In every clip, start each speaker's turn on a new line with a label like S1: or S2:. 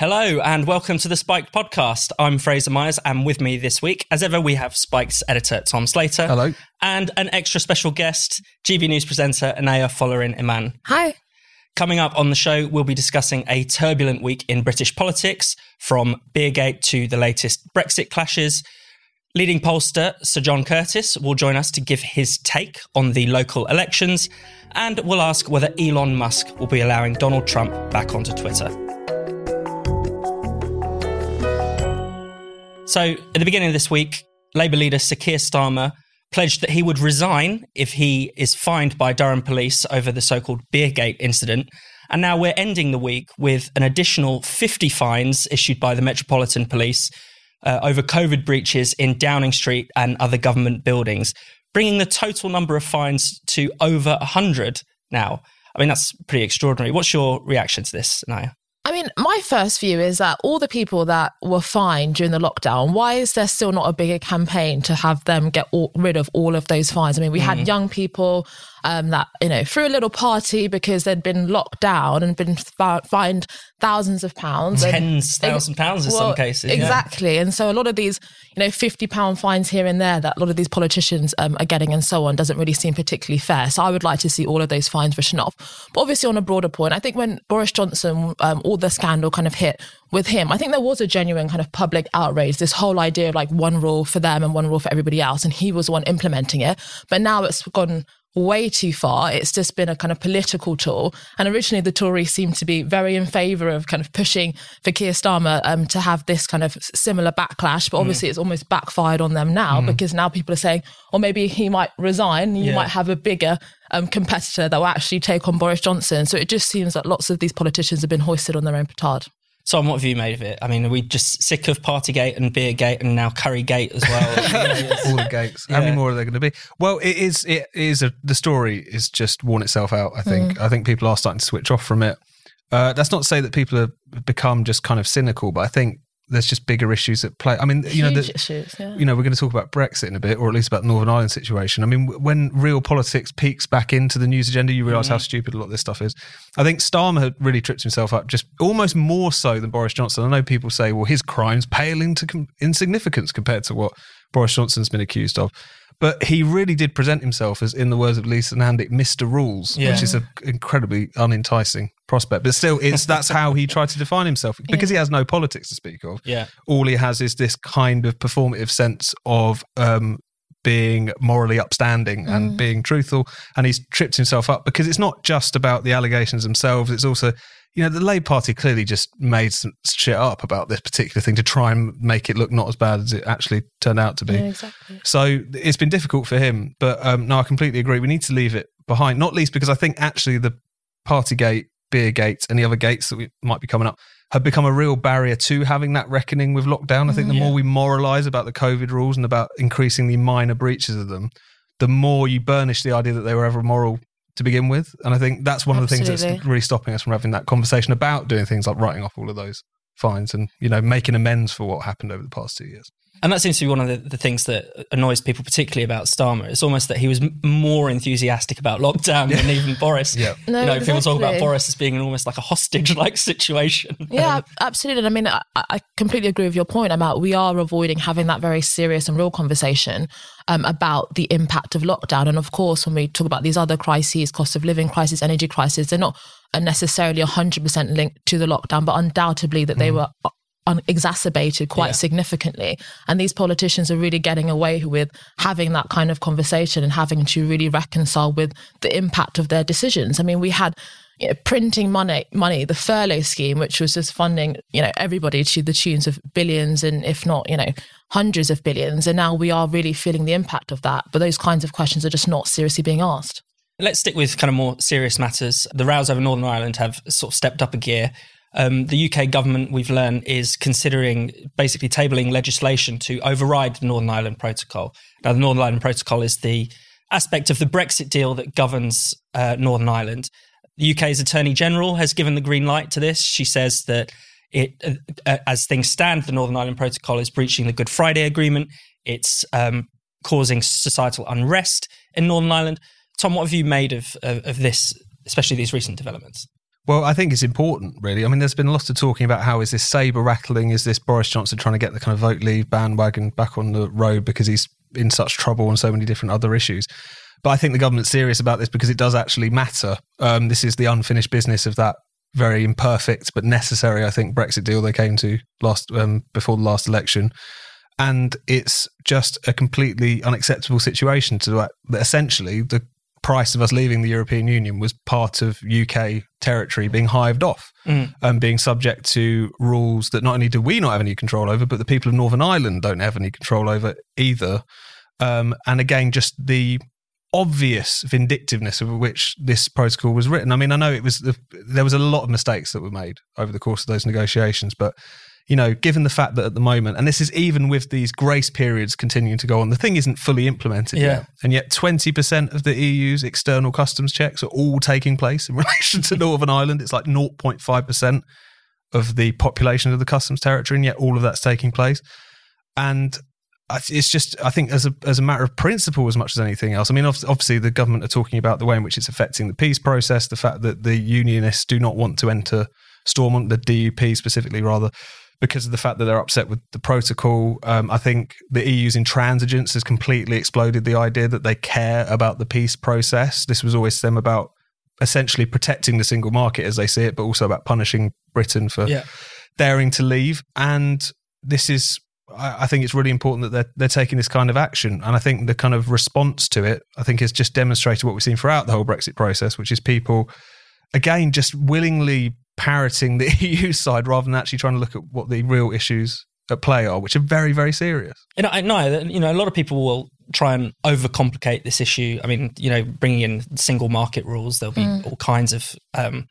S1: Hello and welcome to the Spiked podcast. I'm Fraser Myers, and with me this week, as ever, we have Spiked's editor Tom Slater.
S2: Hello.
S1: And an extra special guest, GB News presenter Inaya Folarin Iman.
S3: Hi.
S1: Coming up on the show, we'll be discussing a turbulent week in British politics, from Beergate to the latest Brexit clashes. Leading pollster Sir John Curtice will join us to give his take on the local elections, and we'll ask whether Elon Musk will be allowing Donald Trump back onto Twitter. So, at the beginning of this week, Labour leader Sir Starmer pledged that he would resign if he is fined by Durham police over the so called Beergate incident. And now we're ending the week with an additional 50 fines issued by the Metropolitan Police uh, over COVID breaches in Downing Street and other government buildings, bringing the total number of fines to over 100 now. I mean, that's pretty extraordinary. What's your reaction to this, Naya?
S3: I mean, my first view is that all the people that were fined during the lockdown, why is there still not a bigger campaign to have them get all, rid of all of those fines? I mean, we mm. had young people um, that, you know, threw a little party because they'd been locked down and been fined thousands of pounds.
S1: Tens thousand pounds in well, some cases.
S3: Exactly.
S1: Yeah.
S3: And so a lot of these, you know, 50 pound fines here and there that a lot of these politicians um, are getting and so on doesn't really seem particularly fair. So I would like to see all of those fines written off. But obviously on a broader point, I think when Boris Johnson, um, all the scandal kind of hit with him, I think there was a genuine kind of public outrage, this whole idea of like one rule for them and one rule for everybody else. And he was the one implementing it. But now it's gone way too far. It's just been a kind of political tool. And originally, the Tories seemed to be very in favour of kind of pushing for Keir Starmer um, to have this kind of similar backlash. But obviously, mm. it's almost backfired on them now mm. because now people are saying, or maybe he might resign. You yeah. might have a bigger um, competitor that will actually take on Boris Johnson. So it just seems that lots of these politicians have been hoisted on their own petard.
S1: Tom, what have you made of it? I mean, are we just sick of Partygate and Beergate and now Currygate as
S2: well? All the gates. Yeah. How many more are there going to be? Well, it is. It is a, the story is just worn itself out. I think. Mm. I think people are starting to switch off from it. Uh, that's not to say that people have become just kind of cynical, but I think there's just bigger issues at play. I mean, you
S3: Huge
S2: know,
S3: the, issues, yeah.
S2: you know, we're going to talk about Brexit in a bit, or at least about the Northern Ireland situation. I mean, when real politics peaks back into the news agenda, you realise mm-hmm. how stupid a lot of this stuff is. I think Starmer had really tripped himself up, just almost more so than Boris Johnson. I know people say, well, his crimes pale into com- insignificance compared to what Boris Johnson's been accused of. But he really did present himself as, in the words of Lisa Nandy, Mr. Rules, yeah. which is an incredibly unenticing prospect. But still, it's that's how he tried to define himself because yeah. he has no politics to speak of.
S1: Yeah,
S2: all he has is this kind of performative sense of um, being morally upstanding and mm. being truthful. And he's tripped himself up because it's not just about the allegations themselves. It's also you know, the Labour Party clearly just made some shit up about this particular thing to try and make it look not as bad as it actually turned out to be.
S3: Yeah, exactly.
S2: So it's been difficult for him. But um, no, I completely agree. We need to leave it behind, not least because I think actually the Partygate, Beergate, and the other gates that we, might be coming up have become a real barrier to having that reckoning with lockdown. I think the mm, yeah. more we moralise about the COVID rules and about increasingly minor breaches of them, the more you burnish the idea that they were ever moral to begin with. And I think that's one Absolutely. of the things that's really stopping us from having that conversation about doing things like writing off all of those fines and, you know, making amends for what happened over the past two years.
S1: And that seems to be one of the, the, things that annoys people, particularly about Starmer. It's almost that he was m- more enthusiastic about lockdown yeah. than even Boris.
S2: Yeah.
S1: No, you know, exactly. people talk about Boris as being almost like a hostage-like situation.
S3: Yeah, um, absolutely. And I mean, I, I, completely agree with your point about we are avoiding having that very serious and real conversation um, about the impact of lockdown. And of course, when we talk about these other crises, cost of living crisis, energy crisis, they're not necessarily 100% linked to the lockdown, but undoubtedly that they mm. were un- exacerbated quite yeah. significantly. And these politicians are really getting away with having that kind of conversation and having to really reconcile with the impact of their decisions. I mean, we had you know, printing money, money, the furlough scheme, which was just funding, you know, everybody to the tunes of billions and if not, you know, hundreds of billions. And now we are really feeling the impact of that. But those kinds of questions are just not seriously being asked.
S1: Let's stick with kind of more serious matters. The rows over Northern Ireland have sort of stepped up a gear. Um, the UK government, we've learned, is considering basically tabling legislation to override the Northern Ireland Protocol. Now, the Northern Ireland Protocol is the aspect of the Brexit deal that governs uh, Northern Ireland. The UK's Attorney General has given the green light to this. She says that it, uh, uh, as things stand, the Northern Ireland Protocol is breaching the Good Friday Agreement. It's um, causing societal unrest in Northern Ireland. Tom, what have you made of, of, of this, especially these recent developments?
S2: Well, I think it's important, really. I mean, there's been lots of talking about how is this saber rattling? Is this Boris Johnson trying to get the kind of vote leave bandwagon back on the road because he's in such trouble on so many different other issues? But I think the government's serious about this because it does actually matter. Um, this is the unfinished business of that very imperfect but necessary, I think, Brexit deal they came to last um, before the last election. And it's just a completely unacceptable situation to that. Essentially, the price of us leaving the European Union was part of UK territory being hived off mm. and being subject to rules that not only do we not have any control over, but the people of Northern Ireland don't have any control over either. Um, and again, just the obvious vindictiveness of which this protocol was written. I mean, I know it was the, there was a lot of mistakes that were made over the course of those negotiations, but you know, given the fact that at the moment, and this is even with these grace periods continuing to go on, the thing isn't fully implemented yeah. yet. And yet 20% of the EU's external customs checks are all taking place in relation to Northern Ireland. It's like 0.5% of the population of the customs territory, and yet all of that's taking place. And it's just I think as a as a matter of principle as much as anything else. I mean, obviously the government are talking about the way in which it's affecting the peace process, the fact that the unionists do not want to enter Stormont, the DUP specifically, rather because of the fact that they're upset with the protocol. Um, I think the EU's intransigence has completely exploded the idea that they care about the peace process. This was always them about essentially protecting the single market as they see it, but also about punishing Britain for yeah. daring to leave. And this is I, think it's really important that they're they're taking this kind of action, and I think the kind of response to it, I think, has just demonstrated what we've seen throughout the whole Brexit process, which is people, again, just willingly parroting the EU side rather than actually trying to look at what the real issues at play are, which are very, very serious.
S1: You know, I know, you know, a lot of people will try and overcomplicate this issue. I mean, you know, bringing in single market rules, there'll be mm. all kinds of um,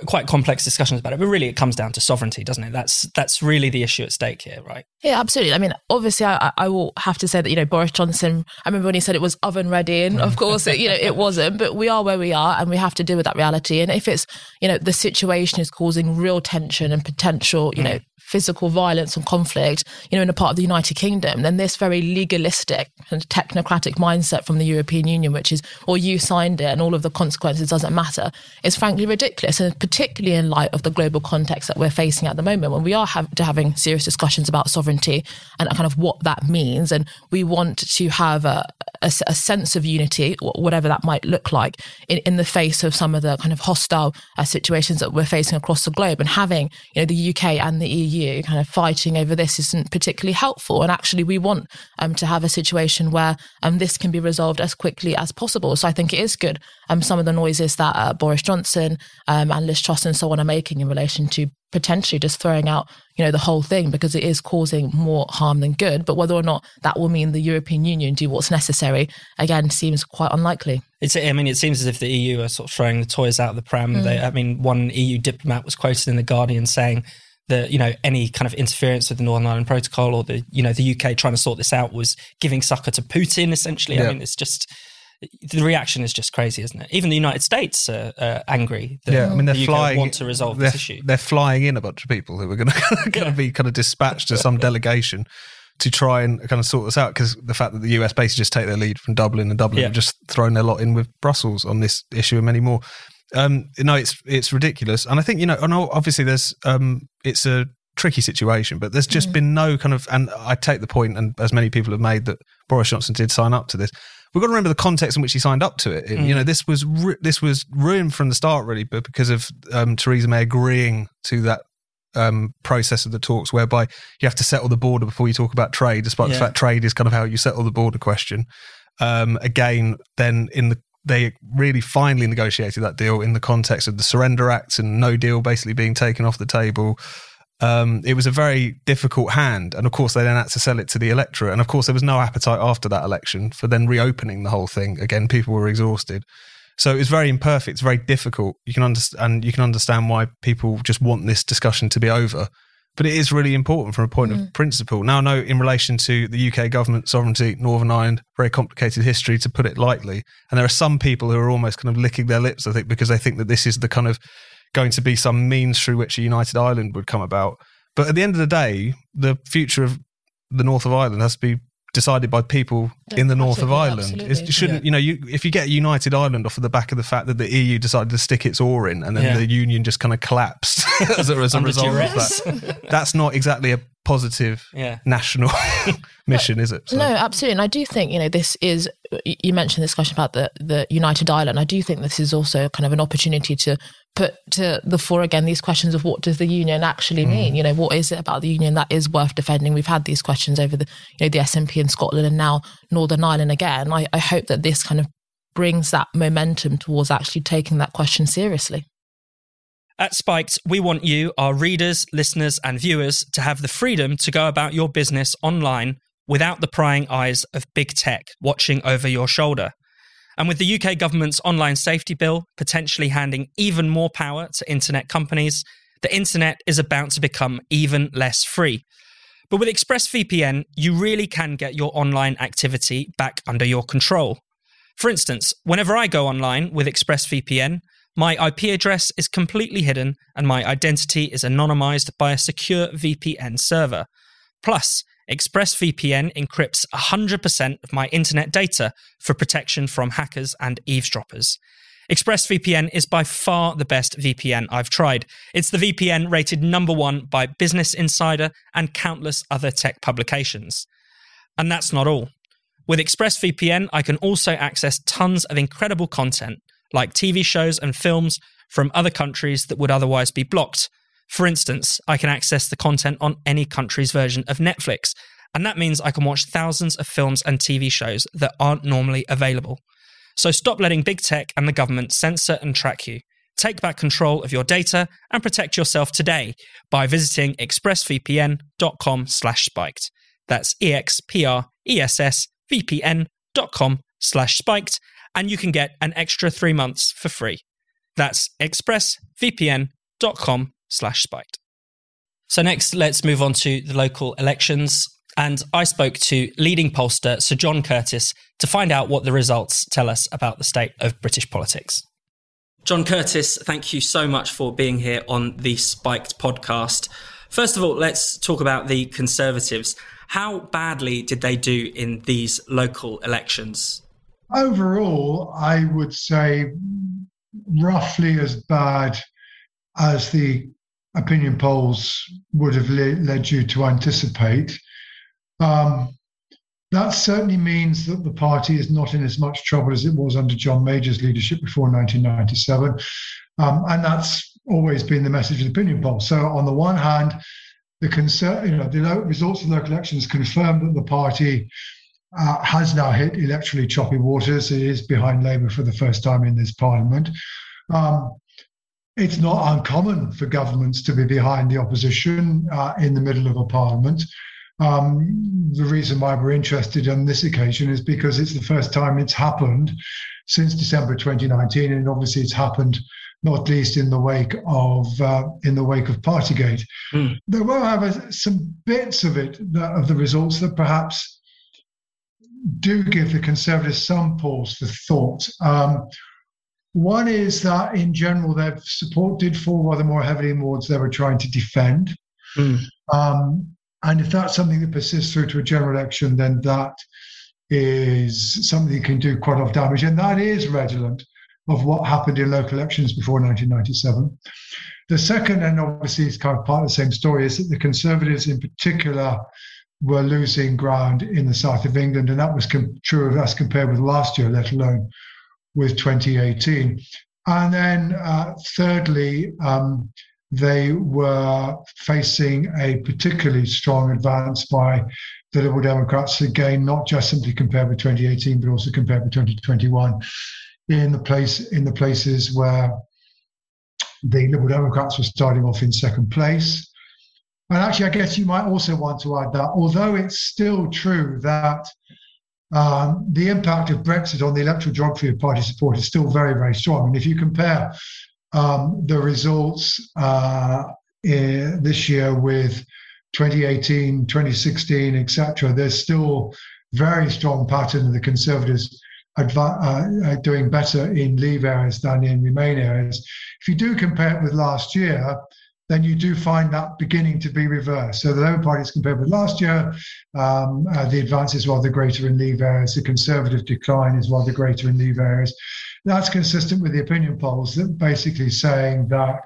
S1: quite complex discussions about it, but really it comes down to sovereignty, doesn't it? That's that's really the issue at stake here, right?
S3: Yeah, absolutely. I mean, obviously, I, I will have to say that you know Boris Johnson. I remember when he said it was oven ready, and of course, it, you know, it wasn't. But we are where we are, and we have to deal with that reality. And if it's you know the situation is causing real tension and potential, you mm. know, physical violence and conflict, you know, in a part of the United Kingdom, then this very legalistic and technocratic mindset from the European Union, which is, well, you signed it and all of the consequences doesn't matter, is frankly ridiculous. And particularly in light of the global context that we're facing at the moment, when we are have, having serious discussions about sovereignty and kind of what that means. And we want to have a, a, a sense of unity, whatever that might look like, in, in the face of some of the kind of hostile uh, situations that we're facing across the globe. And having, you know, the UK and the EU kind of fighting over this isn't particularly helpful. And actually, we want um, to have a situation where um, this can be resolved as quickly as possible. So I think it is good. Um, some of the noises that uh, Boris Johnson um, and Liz Truss and so on are making in relation to potentially just throwing out, you know, the whole thing because it is causing more harm than good. But whether or not that will mean the European Union do what's necessary, again, seems quite unlikely.
S1: It's, I mean, it seems as if the EU are sort of throwing the toys out of the pram. Mm. They, I mean, one EU diplomat was quoted in the Guardian saying that you know any kind of interference with the Northern Ireland Protocol or the you know the UK trying to sort this out was giving succor to Putin essentially. Yeah. I mean, it's just the reaction is just crazy, isn't it? Even the United States are, are angry.
S2: yeah, I mean they're
S1: the
S2: flying.
S1: Want to resolve this issue?
S2: They're flying in a bunch of people who are going to yeah. be kind of dispatched to some delegation to try and kind of sort this out because the fact that the US basically just take their lead from Dublin and Dublin yeah. have just thrown their lot in with Brussels on this issue and many more. Um, no, it's it's ridiculous, and I think you know, and obviously there's um, it's a tricky situation, but there's just mm. been no kind of, and I take the point, and as many people have made, that Boris Johnson did sign up to this. We've got to remember the context in which he signed up to it. Mm. You know, this was this was ruined from the start, really, but because of um, Theresa May agreeing to that um, process of the talks, whereby you have to settle the border before you talk about trade, despite yeah. the fact trade is kind of how you settle the border question. Um, again, then in the they really finally negotiated that deal in the context of the Surrender Act and no deal basically being taken off the table um, it was a very difficult hand. And of course, they then had to sell it to the electorate. And of course, there was no appetite after that election for then reopening the whole thing. Again, people were exhausted. So it was very imperfect. It's very difficult. You can understand, and you can understand why people just want this discussion to be over. But it is really important from a point mm. of principle. Now, I know in relation to the UK government sovereignty, Northern Ireland, very complicated history to put it lightly. And there are some people who are almost kind of licking their lips, I think, because they think that this is the kind of going to be some means through which a united Ireland would come about. But at the end of the day, the future of the north of Ireland has to be decided by people in the north of Ireland. It's, it shouldn't,
S3: yeah.
S2: you know, you, if you get a United Ireland off of the back of the fact that the EU decided to stick its oar in and then
S1: Yeah.
S2: the union just kind of collapsed as a, as a result
S1: duress.
S2: of that, that's not exactly a positive
S1: Yeah.
S2: national mission, is it? So-
S3: No, absolutely. And I do think, you know, this is, you mentioned this question about the, the United Ireland. I do think this is also kind of an opportunity to put to the fore again these questions of what does the union actually hmm. mean? You know, what is it about the union that is worth defending? We've had these questions over the, you know, the SNP in Scotland and now Northern Ireland again. I, I hope that this kind of brings that momentum towards actually taking that question seriously.
S1: At Spiked, we want you, our readers, listeners, and viewers, to have the freedom to go about your business online without the prying eyes of big tech watching over your shoulder. And with the UK government's online safety bill potentially handing even more power to internet companies, the internet is about to become even less free. But with ExpressVPN, you really can get your online activity back under your control. For instance, whenever I go online with ExpressVPN, my IP address is completely hidden and my identity is anonymized by a secure VPN server. Plus, ExpressVPN encrypts 100% of my internet data for protection from hackers and eavesdroppers. ExpressVPN is by far the best VPN I've tried. It's the VPN rated number one by Business Insider and countless other tech publications. And that's not all. With ExpressVPN, I can also access tons of incredible content, like TV shows and films from other countries that would otherwise be blocked. For instance, I can access the content on any country's version of Netflix, and that means I can watch thousands of films and TV shows that aren't normally available. So stop letting big tech and the government censor and track you. Take back control of your data and protect yourself today by visiting expressvpn.com slash spiked. That's expressvpn.com slash spiked, and you can get an extra three months for free. That's expressvpn.com slash spiked. So next, let's move on to the local elections. And I spoke to leading pollster Sir John Curtice to find out what the results tell us about the state of British politics. John Curtice, thank you so much for being here on the Spiked podcast. First of all, let's talk about the Conservatives. How badly did they do in these local elections?
S4: Overall, I would say roughly as bad as the opinion polls would have le- led you to anticipate. Um, that certainly means that the party is not in as much trouble as it was under John Major's leadership before 1997. Um, and that's always been the message of the opinion poll. So, on the one hand, the conser- you know, the results of the local elections confirm that the party uh, has now hit electorally choppy waters. It is behind Labour for the first time in this parliament. Um, it's not uncommon for governments to be behind the opposition uh, in the middle of a parliament. Um, the reason why we're interested on this occasion is because it's the first time it's happened since December 2019, and obviously it's happened not least in the wake of uh, in the wake of Partygate.
S1: Mm.
S4: There were, however, some bits of it that, of the results that perhaps do give the Conservatives some pause for thought. Um, one is that in general, their support did fall rather more heavily towards they were trying to defend.
S1: Mm.
S4: Um, and if that's something that persists through to a general election, then that is something that can do quite a lot of damage. And that is redolent of what happened in local elections before 1997. The second, and obviously it's kind of part of the same story, is that the Conservatives in particular were losing ground in the south of England. And that was com- true of us compared with last year, let alone with 2018. And then uh, thirdly, um, they were facing a particularly strong advance by the Liberal Democrats, again, not just simply compared with 2018, but also compared with 2021, in the place in the places where the Liberal Democrats were starting off in second place. And actually, I guess you might also want to add that although it's still true that um, the impact of Brexit on the electoral geography of party support is still very, very strong. And if you compare um, the results uh, in, this year with 2018, 2016, etc., there's still very strong pattern of the Conservatives adva- uh, doing better in Leave areas than in Remain areas. If you do compare it with last year, then you do find that beginning to be reversed. So the Labour Party, is compared with last year, um, uh, the advance is rather greater in leave areas. The Conservative decline is rather greater in leave areas. That's consistent with the opinion polls that basically saying that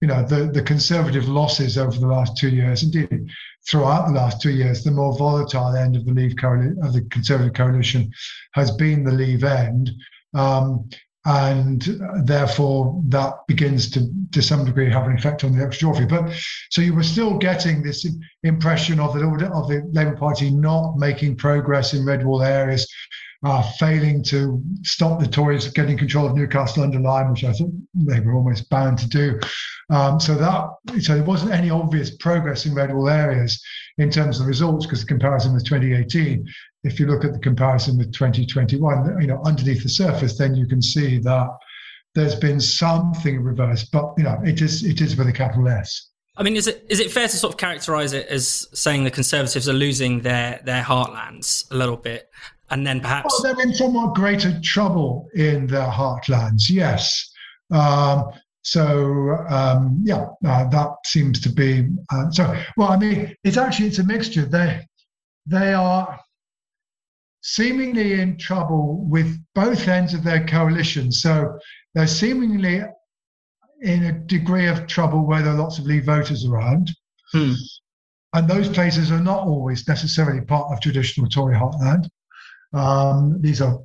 S4: you know the, the conservative losses over the last two years, indeed throughout the last two years, the more volatile end of the Leave of the Conservative coalition, has been the Leave end, um, and therefore that begins to, to some degree, have an effect on the geography. But so you were still getting this impression of the of the Labour Party not making progress in red wall areas uh, failing to stop the Tories getting control of Newcastle under Lyme, which I thought they were almost bound to do. Um, so that so there wasn't any obvious progress in red wall areas in terms of the results because the comparison with 2018. If you look at the comparison with 2021, you know underneath the surface, then you can see that there's been something reversed, but you know it is it is with a capital S.
S1: I mean, is it is it fair to sort of characterise it as saying the Conservatives are losing their their heartlands a little bit, and then perhaps
S4: they're in somewhat greater trouble in their heartlands. Yes. Um, so um, yeah, uh, that seems to be uh, so. Well, I mean, it's actually it's a mixture. They they are seemingly in trouble with both ends of their coalition. So they're seemingly in a degree of trouble where there are lots of Leave voters around. Hmm. And those places are not always necessarily part of traditional Tory heartland. Um, these are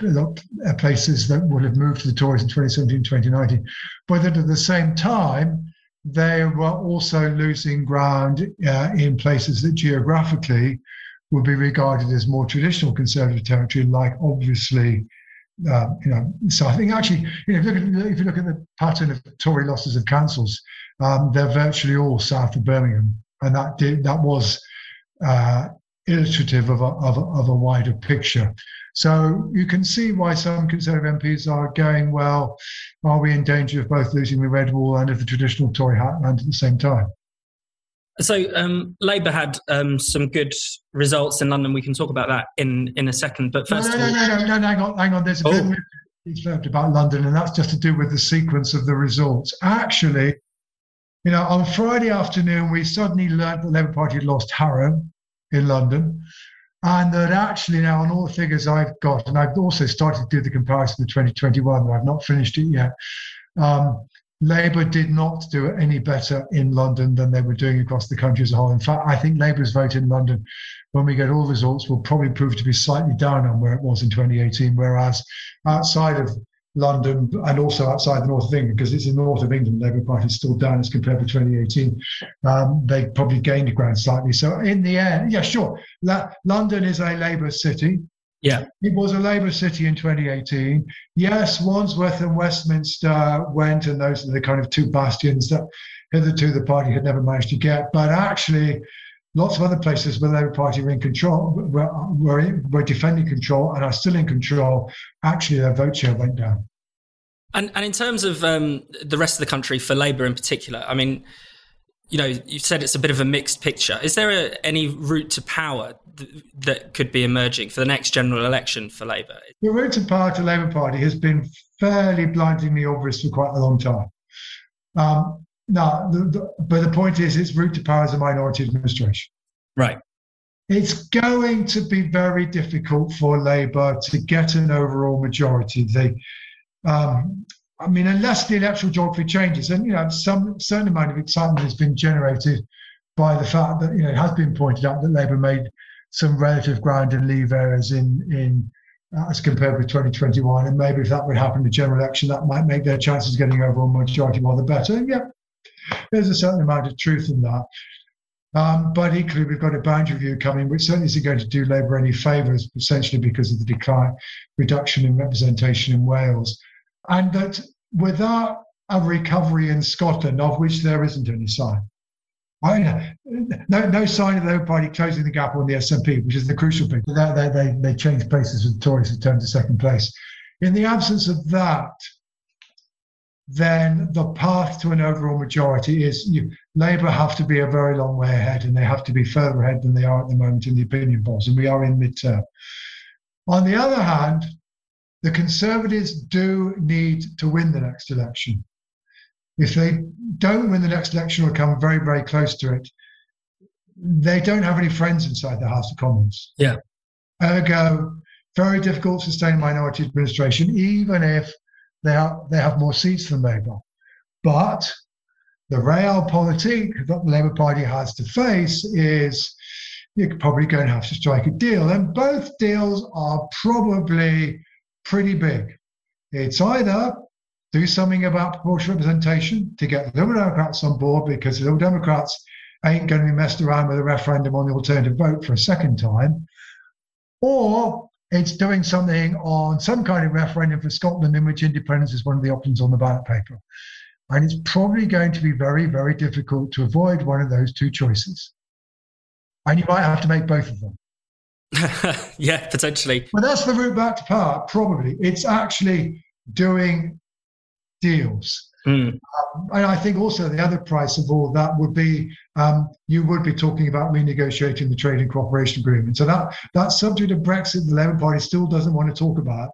S4: places that would have moved to the Tories in 2017, 2019. But at the same time, they were also losing ground uh, in places that geographically would be regarded as more traditional Conservative territory, like obviously, uh, you know. So I think actually, you know, if, you look at, you look at the pattern of Tory losses of councils, um, they're virtually all south of Birmingham, and that did that was uh, illustrative of a, of a, of a wider picture. So you can see why some Conservative MPs are going, well, are we in danger of both losing the red wall and of the traditional Tory heartland at the same time?
S1: So um, Labour had um, some good results in London. We can talk about that in, in a second. But first,
S4: no, no, no, no, no, no, hang on, hang on. There's a oh. bit left about London, and that's just to do with the sequence of the results. Actually, you know, on Friday afternoon, we suddenly learned the Labour Party had lost Harrow in London. And that actually now on all the figures I've got, and I've also started to do the comparison with 2021, but I've not finished it yet. Um, Labour did not do it any better in London than they were doing across the country as a whole. In fact, I think Labour's vote in London, when we get all results, will probably prove to be slightly down on where it was in 2018. Whereas outside of London and also outside the north of England, because it's in the north of England, Labour Party is still down as compared to 2018. Um, they probably gained ground slightly. So in the end, yeah, sure, La- London is a Labour city.
S1: Yeah,
S4: it was a Labour city in 2018. Yes, Wandsworth and Westminster went, and those are the kind of two bastions that hitherto the party had never managed to get. But actually, lots of other places where the Labour Party were in control, were, were, were defending control and are still in control, actually their vote share went down.
S1: And, and in terms of um, the rest of the country, for Labour in particular, I mean, you know, you said it's a bit of a mixed picture. Is there a, any route to power th- that could be emerging for the next general election for Labour?
S4: The route to power to Labour Party has been fairly blindingly obvious for quite a long time. Um, no, the, the, but the point is, its route to power is a minority administration.
S1: Right.
S4: It's going to be very difficult for Labour to get an overall majority. They, um, I mean, unless the electoral geography changes, and you know, some certain amount of excitement has been generated by the fact that you know it has been pointed out that Labour made some relative ground in leave areas in in uh, as compared with 2021, and maybe if that would happen in the general election, that might make their chances of getting over overall majority rather better. Yeah, there's a certain amount of truth in that. Um, but equally, we've got a boundary review coming, which certainly isn't going to do Labour any favours, essentially because of the decline, reduction in representation in Wales. And that without a recovery in Scotland, of which there isn't any sign, no, no sign of the Labour Party closing the gap on the SNP, which is the crucial thing. They, they, they, they changed places with the Tories and turned to second place. In the absence of that, then the path to an overall majority is you, Labour have to be a very long way ahead and they have to be further ahead than they are at the moment in the opinion polls, and we are in midterm. On the other hand, the Conservatives do need to win the next election. if they don't win the next election or come very, very close to it, they don't have any friends inside the House of Commons.
S1: Yeah.
S4: Ergo, very difficult to sustain a minority administration, even if they, are, they have more seats than Labour. But the real realpolitik that the Labour Party has to face is you're probably going to have to strike a deal. And both deals are probably pretty big. It's either do something about proportional representation to get the Liberal Democrats on board because the Liberal Democrats ain't going to be messed around with a referendum on the alternative vote for a second time, or it's doing something on some kind of referendum for Scotland in which independence is one of the options on the ballot paper. And it's probably going to be very, very difficult to avoid one of those two choices. And you might have to make both of them.
S1: yeah, potentially.
S4: But that's the route back to power, probably. It's actually doing deals. Mm. Um, and I think also the other price of all that would be um, you would be talking about renegotiating the trade and cooperation agreement. So that that subject of Brexit, the Labour Party still doesn't want to talk about.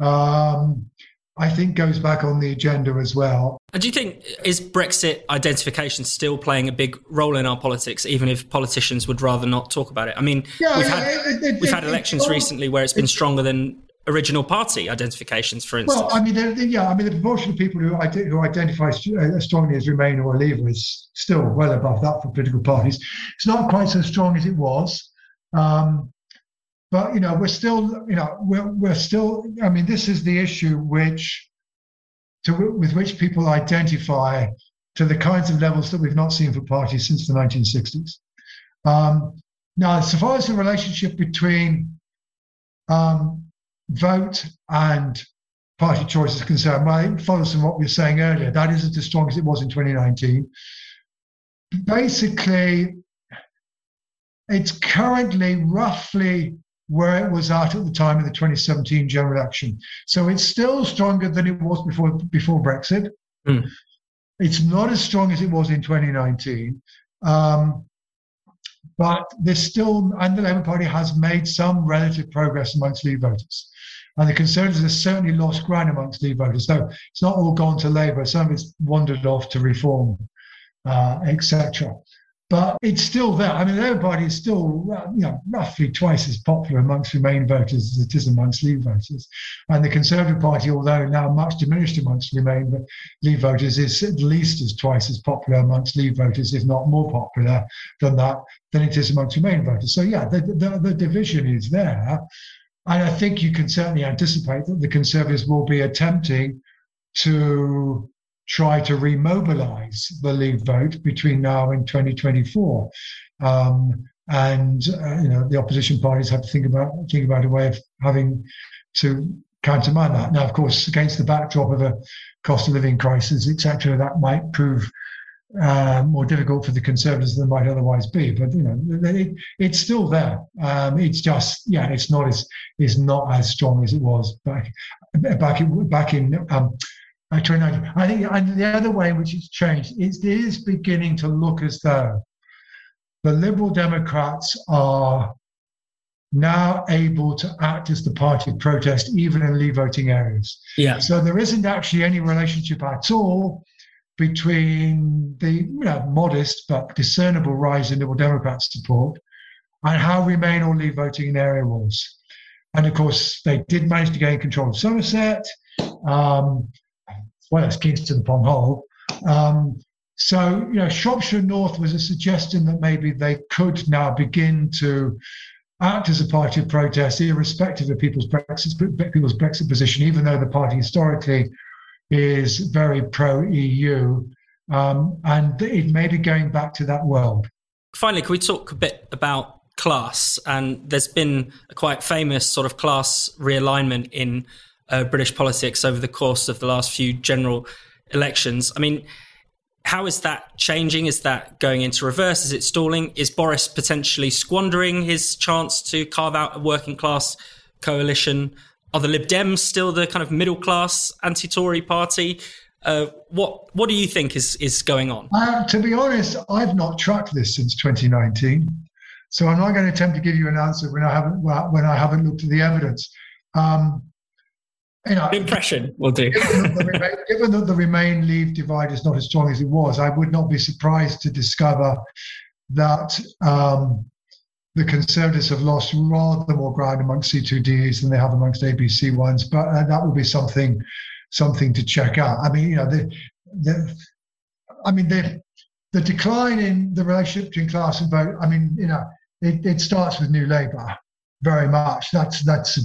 S4: Um, I think goes back on the agenda as well.
S1: And do you think is Brexit identification still playing a big role in our politics, even if politicians would rather not talk about it? I mean, yeah, we've had it, it, we've it, had elections recently where it's been stronger than original party identifications, for instance.
S4: Well, I mean, the, the, yeah, I mean, the proportion of people who, who identify uh, strongly as Remain or Leave is still well above that for political parties. It's not quite so strong as it was. Um, but you know, we're still, you know, we're, we're still. I mean, this is the issue which, to, with which people identify to the kinds of levels that we've not seen for parties since the 1960s. Um, now, so far as the relationship between um, vote and party choice is concerned, well, it follows from what we were saying earlier. That isn't as strong as it was in 2019. Basically, it's currently roughly where it was at at the time of the 2017 general election. So it's still stronger than it was before before Brexit. Mm. It's not as strong as it was in 2019. Um, but there's still, and the Labour Party has made some relative progress amongst Leave voters. And the Conservatives have certainly lost ground amongst Leave voters. So it's not all gone to Labour, some of it's wandered off to Reform, uh, etc but it's still there. I mean, the Labour Party is still, uh, you know, roughly twice as popular amongst Remain voters as it is amongst Leave voters. And the Conservative Party, although now much diminished amongst Remain but Leave voters, is at least as twice as popular amongst Leave voters, if not more popular than that, than it is amongst Remain voters. So yeah, the, the, the division is there. And I think you can certainly anticipate that the Conservatives will be attempting to try to remobilize the Leave vote between now and 2024. Um, and uh, you know the opposition parties have to think about think about a way of having to countermand that. Now, of course, against the backdrop of a cost of living crisis, etc., that might prove uh, more difficult for the Conservatives than might otherwise be. But you know, it, it's still there. Um, it's just yeah, it's not as it's not as strong as it was back back in, back in um, 2019. I think and the other way in which it's changed is it is beginning to look as though the Liberal Democrats are now able to act as the party of protest even in leave voting areas.
S1: Yeah.
S4: So there isn't actually any relationship at all between the you know, modest but discernible rise in Liberal Democrat support and how Remain or leave voting in area was. And of course, they did manage to gain control of Somerset. Um, well as Kingston upon Hull. Um, so, you know, Shropshire North was a suggestion that maybe they could now begin to act as a party of protest, irrespective of people's Brexit, people's Brexit position, even though the party historically is very pro EU. Um, and it may be going back to that world.
S1: Finally, can we talk a bit about class? And there's been a quite famous sort of class realignment in uh, British politics over the course of the last few general elections. I mean, how is that changing? Is that going into reverse? Is it stalling? Is Boris potentially squandering his chance to carve out a working class coalition? Are the Lib Dems still the kind of middle class anti Tory party? Uh, what what do you think is is going on?
S4: Uh, to be honest, I've not tracked this since 2019, so I'm not going to attempt to give you an answer when I haven't when I haven't looked at the evidence. Um,
S1: you know, impression will do.
S4: Given that, Remain, given that the Remain Leave divide is not as strong as it was, I would not be surprised to discover that um, the Conservatives have lost rather more ground amongst C2Ds than they have amongst ABC ones. But uh, that will be something something to check out. I mean, you know, the, the I mean, the the decline in the relationship between class and vote. I mean, you know, it, it starts with New Labour very much. That's that's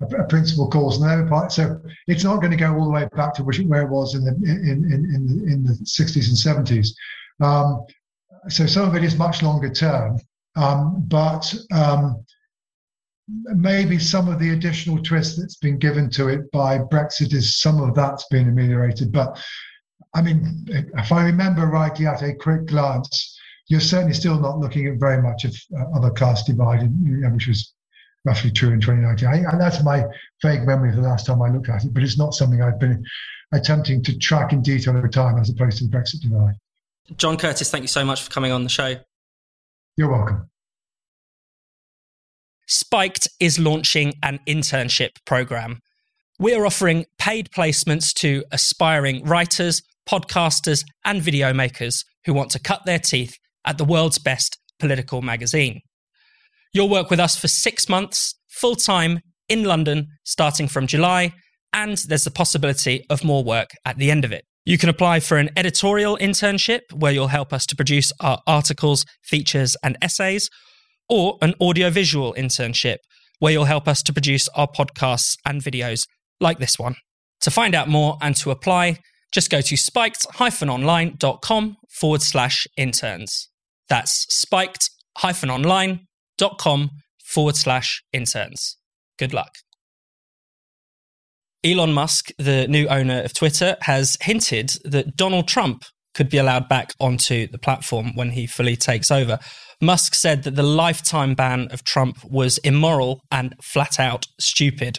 S4: a, principal cause on their part. So it's not going to go all the way back to where it was in the in in in the, in the 60s and 70s. Um, so some of it is much longer term, um, but um, maybe some of the additional twist that's been given to it by Brexit is some of that's been ameliorated. But I mean, if I remember rightly at a quick glance, you're certainly still not looking at very much of, uh, a class divide, which was roughly true in 2019. I, and that's my vague memory of the last time I looked at it, but it's not something I've been attempting to track in detail over time as opposed to the Brexit divide.
S1: John Curtice, thank you so much for coming on the show.
S4: You're welcome.
S1: Spiked is launching an internship program. We are offering paid placements to aspiring writers, podcasters, and video makers who want to cut their teeth at the world's best political magazine. You'll work with us for six months, full time, in London, starting from July, and there's the possibility of more work at the end of it. You can apply for an editorial internship where you'll help us to produce our articles, features, and essays, or an audiovisual internship where you'll help us to produce our podcasts and videos like this one. To find out more and to apply, just go to spiked-online.com forward slash interns. That's spiked-online.com forward slash interns. Good luck. Elon Musk, the new owner of Twitter, has hinted that Donald Trump could be allowed back onto the platform when he fully takes over. Musk said that the lifetime ban of Trump was immoral and flat out stupid.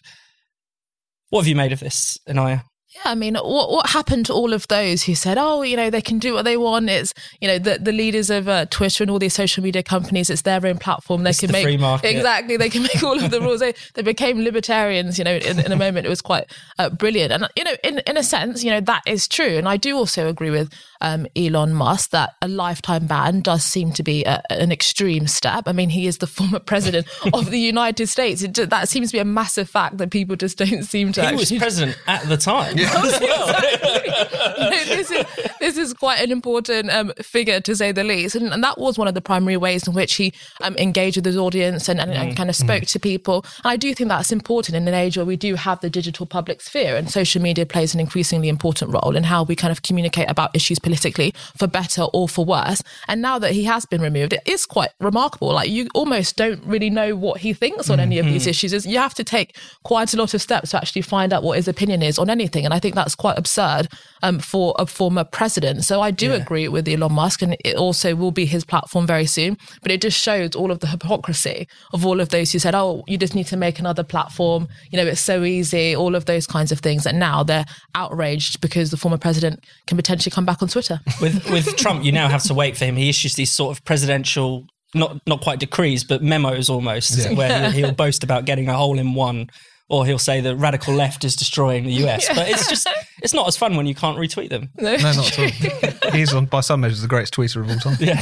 S1: What have you made of this, Inaya?
S3: Yeah, I mean, what what happened to all of those who said, "Oh, you know, they can do what they want"? It's you know the the leaders of uh, Twitter and all these social media companies. It's their own platform. They
S1: it's
S3: can
S1: the
S3: make exactly. They can make all of the rules. They they became libertarians. You know, in, in a moment, it was quite uh, brilliant. And you know, in in a sense, you know, that is true. And I do also agree with um, Elon Musk that a lifetime ban does seem to be a, an extreme step. I mean, he is the former president of the United States. It, that seems to be a massive fact that people just don't seem to.
S1: He
S3: actually...
S1: was president at the time. Yeah.
S3: this is this is quite an important um, figure to say the least, and, and, that was one of the primary ways in which he um, engaged with his audience and, and, mm. and kind of spoke mm. to people. And I do think that's important in an age where we do have the digital public sphere, and social media plays an increasingly important role in how we kind of communicate about issues politically, for better or for worse. And now that he has been removed, it is quite remarkable. Like you almost don't really know what he thinks on mm-hmm. any of these mm-hmm. issues. You have to take quite a lot of steps to actually find out what his opinion is on anything, and I think that's quite absurd um, for a former president. So I do yeah. agree with Elon Musk, and it also will be his platform very soon. But it just shows all of the hypocrisy of all of those who said, "Oh, you just need to make another platform." You know, it's so easy. All of those kinds of things, and now they're outraged because the former president can potentially come back on Twitter.
S1: With with Trump, you now have to wait for him. He issues these sort of presidential not not quite decrees, but memos almost, yeah. where he'll boast about getting a hole in one or he'll say the radical left is destroying the US. But it's just it's not as fun when you can't retweet them.
S2: No, no not at all. He's on by some measures the greatest tweeter of all time. Yeah,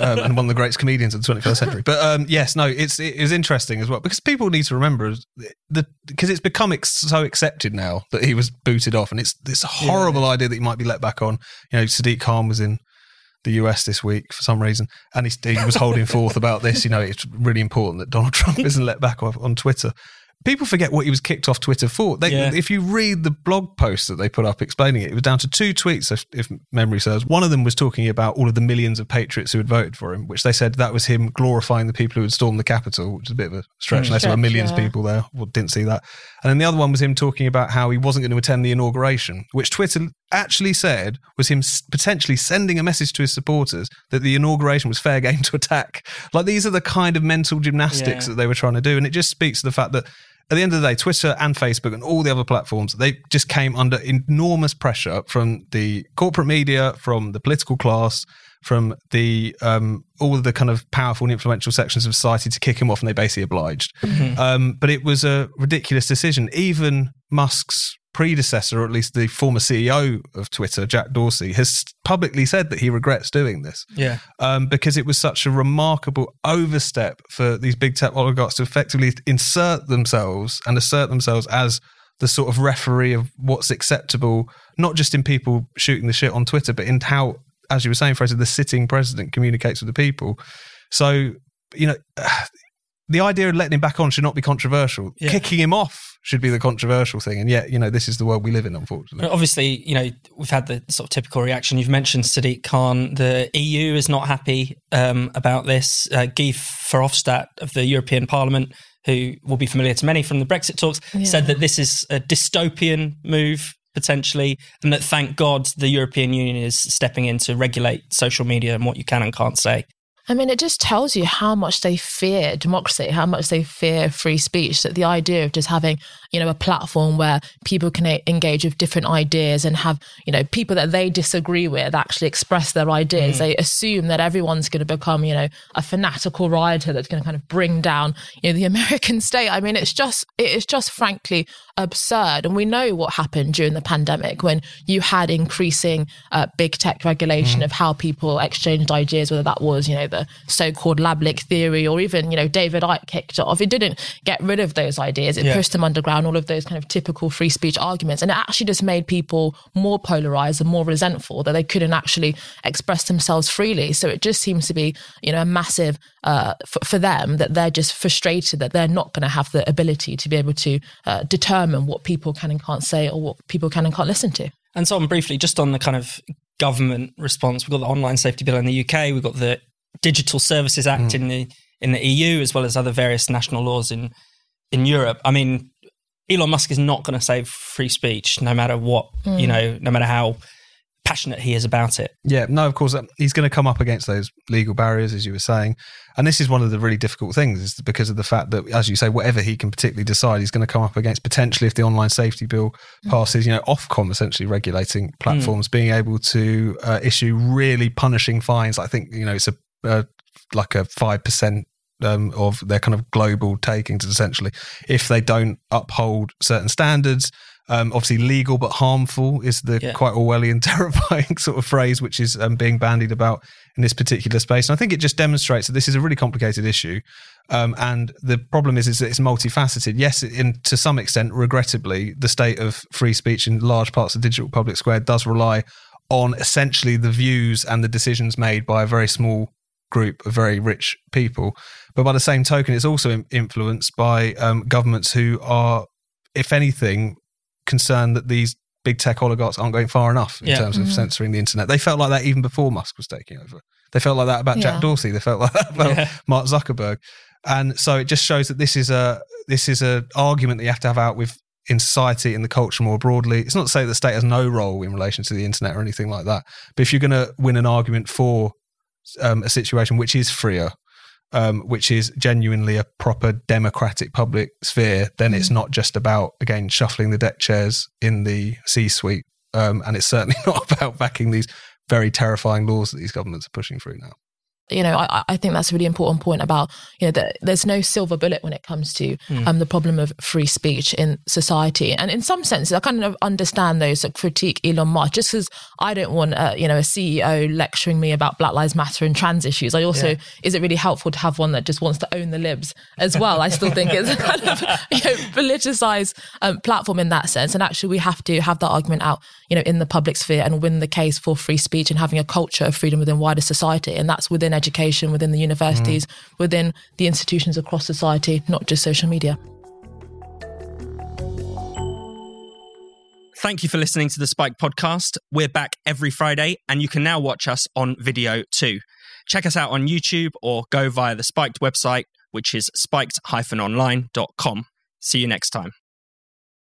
S2: um, and one of the greatest comedians of the 21st century. But um, yes, no, it's it is interesting as well because people need to remember the because it's become ex- so accepted now that he was booted off, and it's this horrible yeah. idea that he might be let back on. You know, Sadiq Khan was in the US this week for some reason, and he, he was holding forth about this. You know, it's really important that Donald Trump isn't let back on Twitter people forget what he was kicked off Twitter for. They, yeah. If you read the blog post that they put up explaining it, it was down to two tweets, if, if, memory serves. One of them was talking about all of the millions of patriots who had voted for him, which they said that was him glorifying the people who had stormed the Capitol, which is a bit of a stretch. Mm, unless there were millions yeah. of people there. Well, didn't see that. And then the other one was him talking about how he wasn't going to attend the inauguration, which Twitter actually said was him potentially sending a message to his supporters that the inauguration was fair game to attack. Like these are the kind of mental gymnastics yeah. that they were trying to do. And it just speaks to the fact that at the end of the day, Twitter and Facebook and all the other platforms, they just came under enormous pressure from the corporate media, from the political class, from the um, all of the kind of powerful and influential sections of society to kick him off, and they basically obliged. Mm-hmm. Um, but it was a ridiculous decision. Even Musk's predecessor, or at least the former CEO of Twitter, Jack Dorsey, has publicly said that he regrets doing this.
S1: Yeah.
S2: Um, because it was such a remarkable overstep for these big tech oligarchs to effectively insert themselves and assert themselves as the sort of referee of what's acceptable, not just in people shooting the shit on Twitter, but in how, as you were saying, Fraser, the sitting president communicates with the people. So, you know, the idea of letting him back on should not be controversial.
S1: Yeah.
S2: Kicking him off should be the controversial thing. And yet, you know, this is the world we live in, unfortunately.
S1: Obviously, you know, we've had the sort of typical reaction. You've mentioned Sadiq Khan. The EU is not happy um, about this. Uh, Guy Verhofstadt of the European Parliament, who will be familiar to many from the Brexit talks,
S3: Yeah.
S1: said that this is a dystopian move potentially, and that thank God the European Union is stepping in to regulate social media and what you can and can't say.
S3: I mean, it just tells you how much they fear democracy, how much they fear free speech. That the idea of just having, you know, a platform where people can a- engage with different ideas and have, you know, people that they disagree with actually express their ideas. They assume that everyone's going to become, you know, a fanatical rioter that's going to kind of bring down, you know, the American state. I mean, it's just, it is just frankly absurd. And we know what happened during the pandemic when you had increasing uh, big tech regulation of how people exchanged ideas, whether that was, you know, the so-called lab leak theory or even, you know, David Icke kicked it off. It didn't get rid of those ideas. It
S1: Yeah.
S3: pushed them underground, all of those kind of typical free speech arguments. And it actually just made people more polarized and more resentful that they couldn't actually express themselves freely. So it just seems to be, you know, a massive, uh, f- for them that they're just frustrated that they're not going to have the ability to be able to uh, determine what people can and can't say or what people can and can't listen to.
S1: And so on briefly, just on the kind of government response, we've got the online safety bill in the UK, we've got the Digital Services Act in the in the EU, as well as other various national laws in in Europe. I mean, Elon Musk is not going to save free speech, no matter what, you know, no matter how passionate he is about it.
S2: Yeah, no, of course, um, he's going to come up against those legal barriers, as you were saying. And this is one of the really difficult things, is because of the fact that, as you say, whatever he can particularly decide, he's going to come up against potentially if the online safety bill passes, you know, Ofcom essentially regulating platforms, being able to uh, issue really punishing fines. I think, you know, it's a uh, like a 5%. Um, of their kind of global takings, essentially, if they don't uphold certain standards, um, obviously legal but harmful is the
S1: Yeah.
S2: quite Orwellian, terrifying sort of phrase which is um, being bandied about in this particular space. And I think it just demonstrates that this is a really complicated issue. Um, and the problem is, is that it's multifaceted. Yes, in to some extent, regrettably, the state of free speech in large parts of the digital public square does rely on essentially the views and the decisions made by a very small group of very rich people. But by the same token, it's also influenced by um, governments who are, if anything, concerned that these big tech oligarchs aren't going far enough in
S1: Yeah.
S2: terms of censoring the internet. They felt like that even before Musk was taking over. They felt like that about
S3: Yeah.
S2: Jack Dorsey. They felt like that about
S1: Yeah.
S2: Mark Zuckerberg. And so it just shows that this is a this is a argument that you have to have out with in society in the culture more broadly. It's not to say that the state has no role in relation to the internet or anything like that. But if you're going to win an argument for um, a situation which is freer, um, which is genuinely a proper democratic public sphere, then it's not just about again shuffling the deck chairs in the C-suite, um, and it's certainly not about backing these very terrifying laws that these governments are pushing through now.
S3: You know, I, I think that's a really important point about, you know, that there's no silver bullet when it comes to um, the problem of free speech in society. And in some senses, I kind of understand those that critique Elon Musk just because I don't want, uh, you know, a CEO lecturing me about Black Lives Matter and trans issues. I also,
S1: Yeah.
S3: is it really helpful to have one that just wants to own the libs as well? I still think it's a kind of, you know, politicized um, platform in that sense. And actually, we have to have that argument out, you know, in the public sphere and win the case for free speech and having a culture of freedom within wider society. And that's within education, within the universities, mm. within the institutions across society, not just social media.
S1: Thank you for listening to the Spiked podcast. We're back every Friday, and you can now watch us on video too. Check us out on YouTube or go via the Spiked website, which is spiked-online.com. See you next time.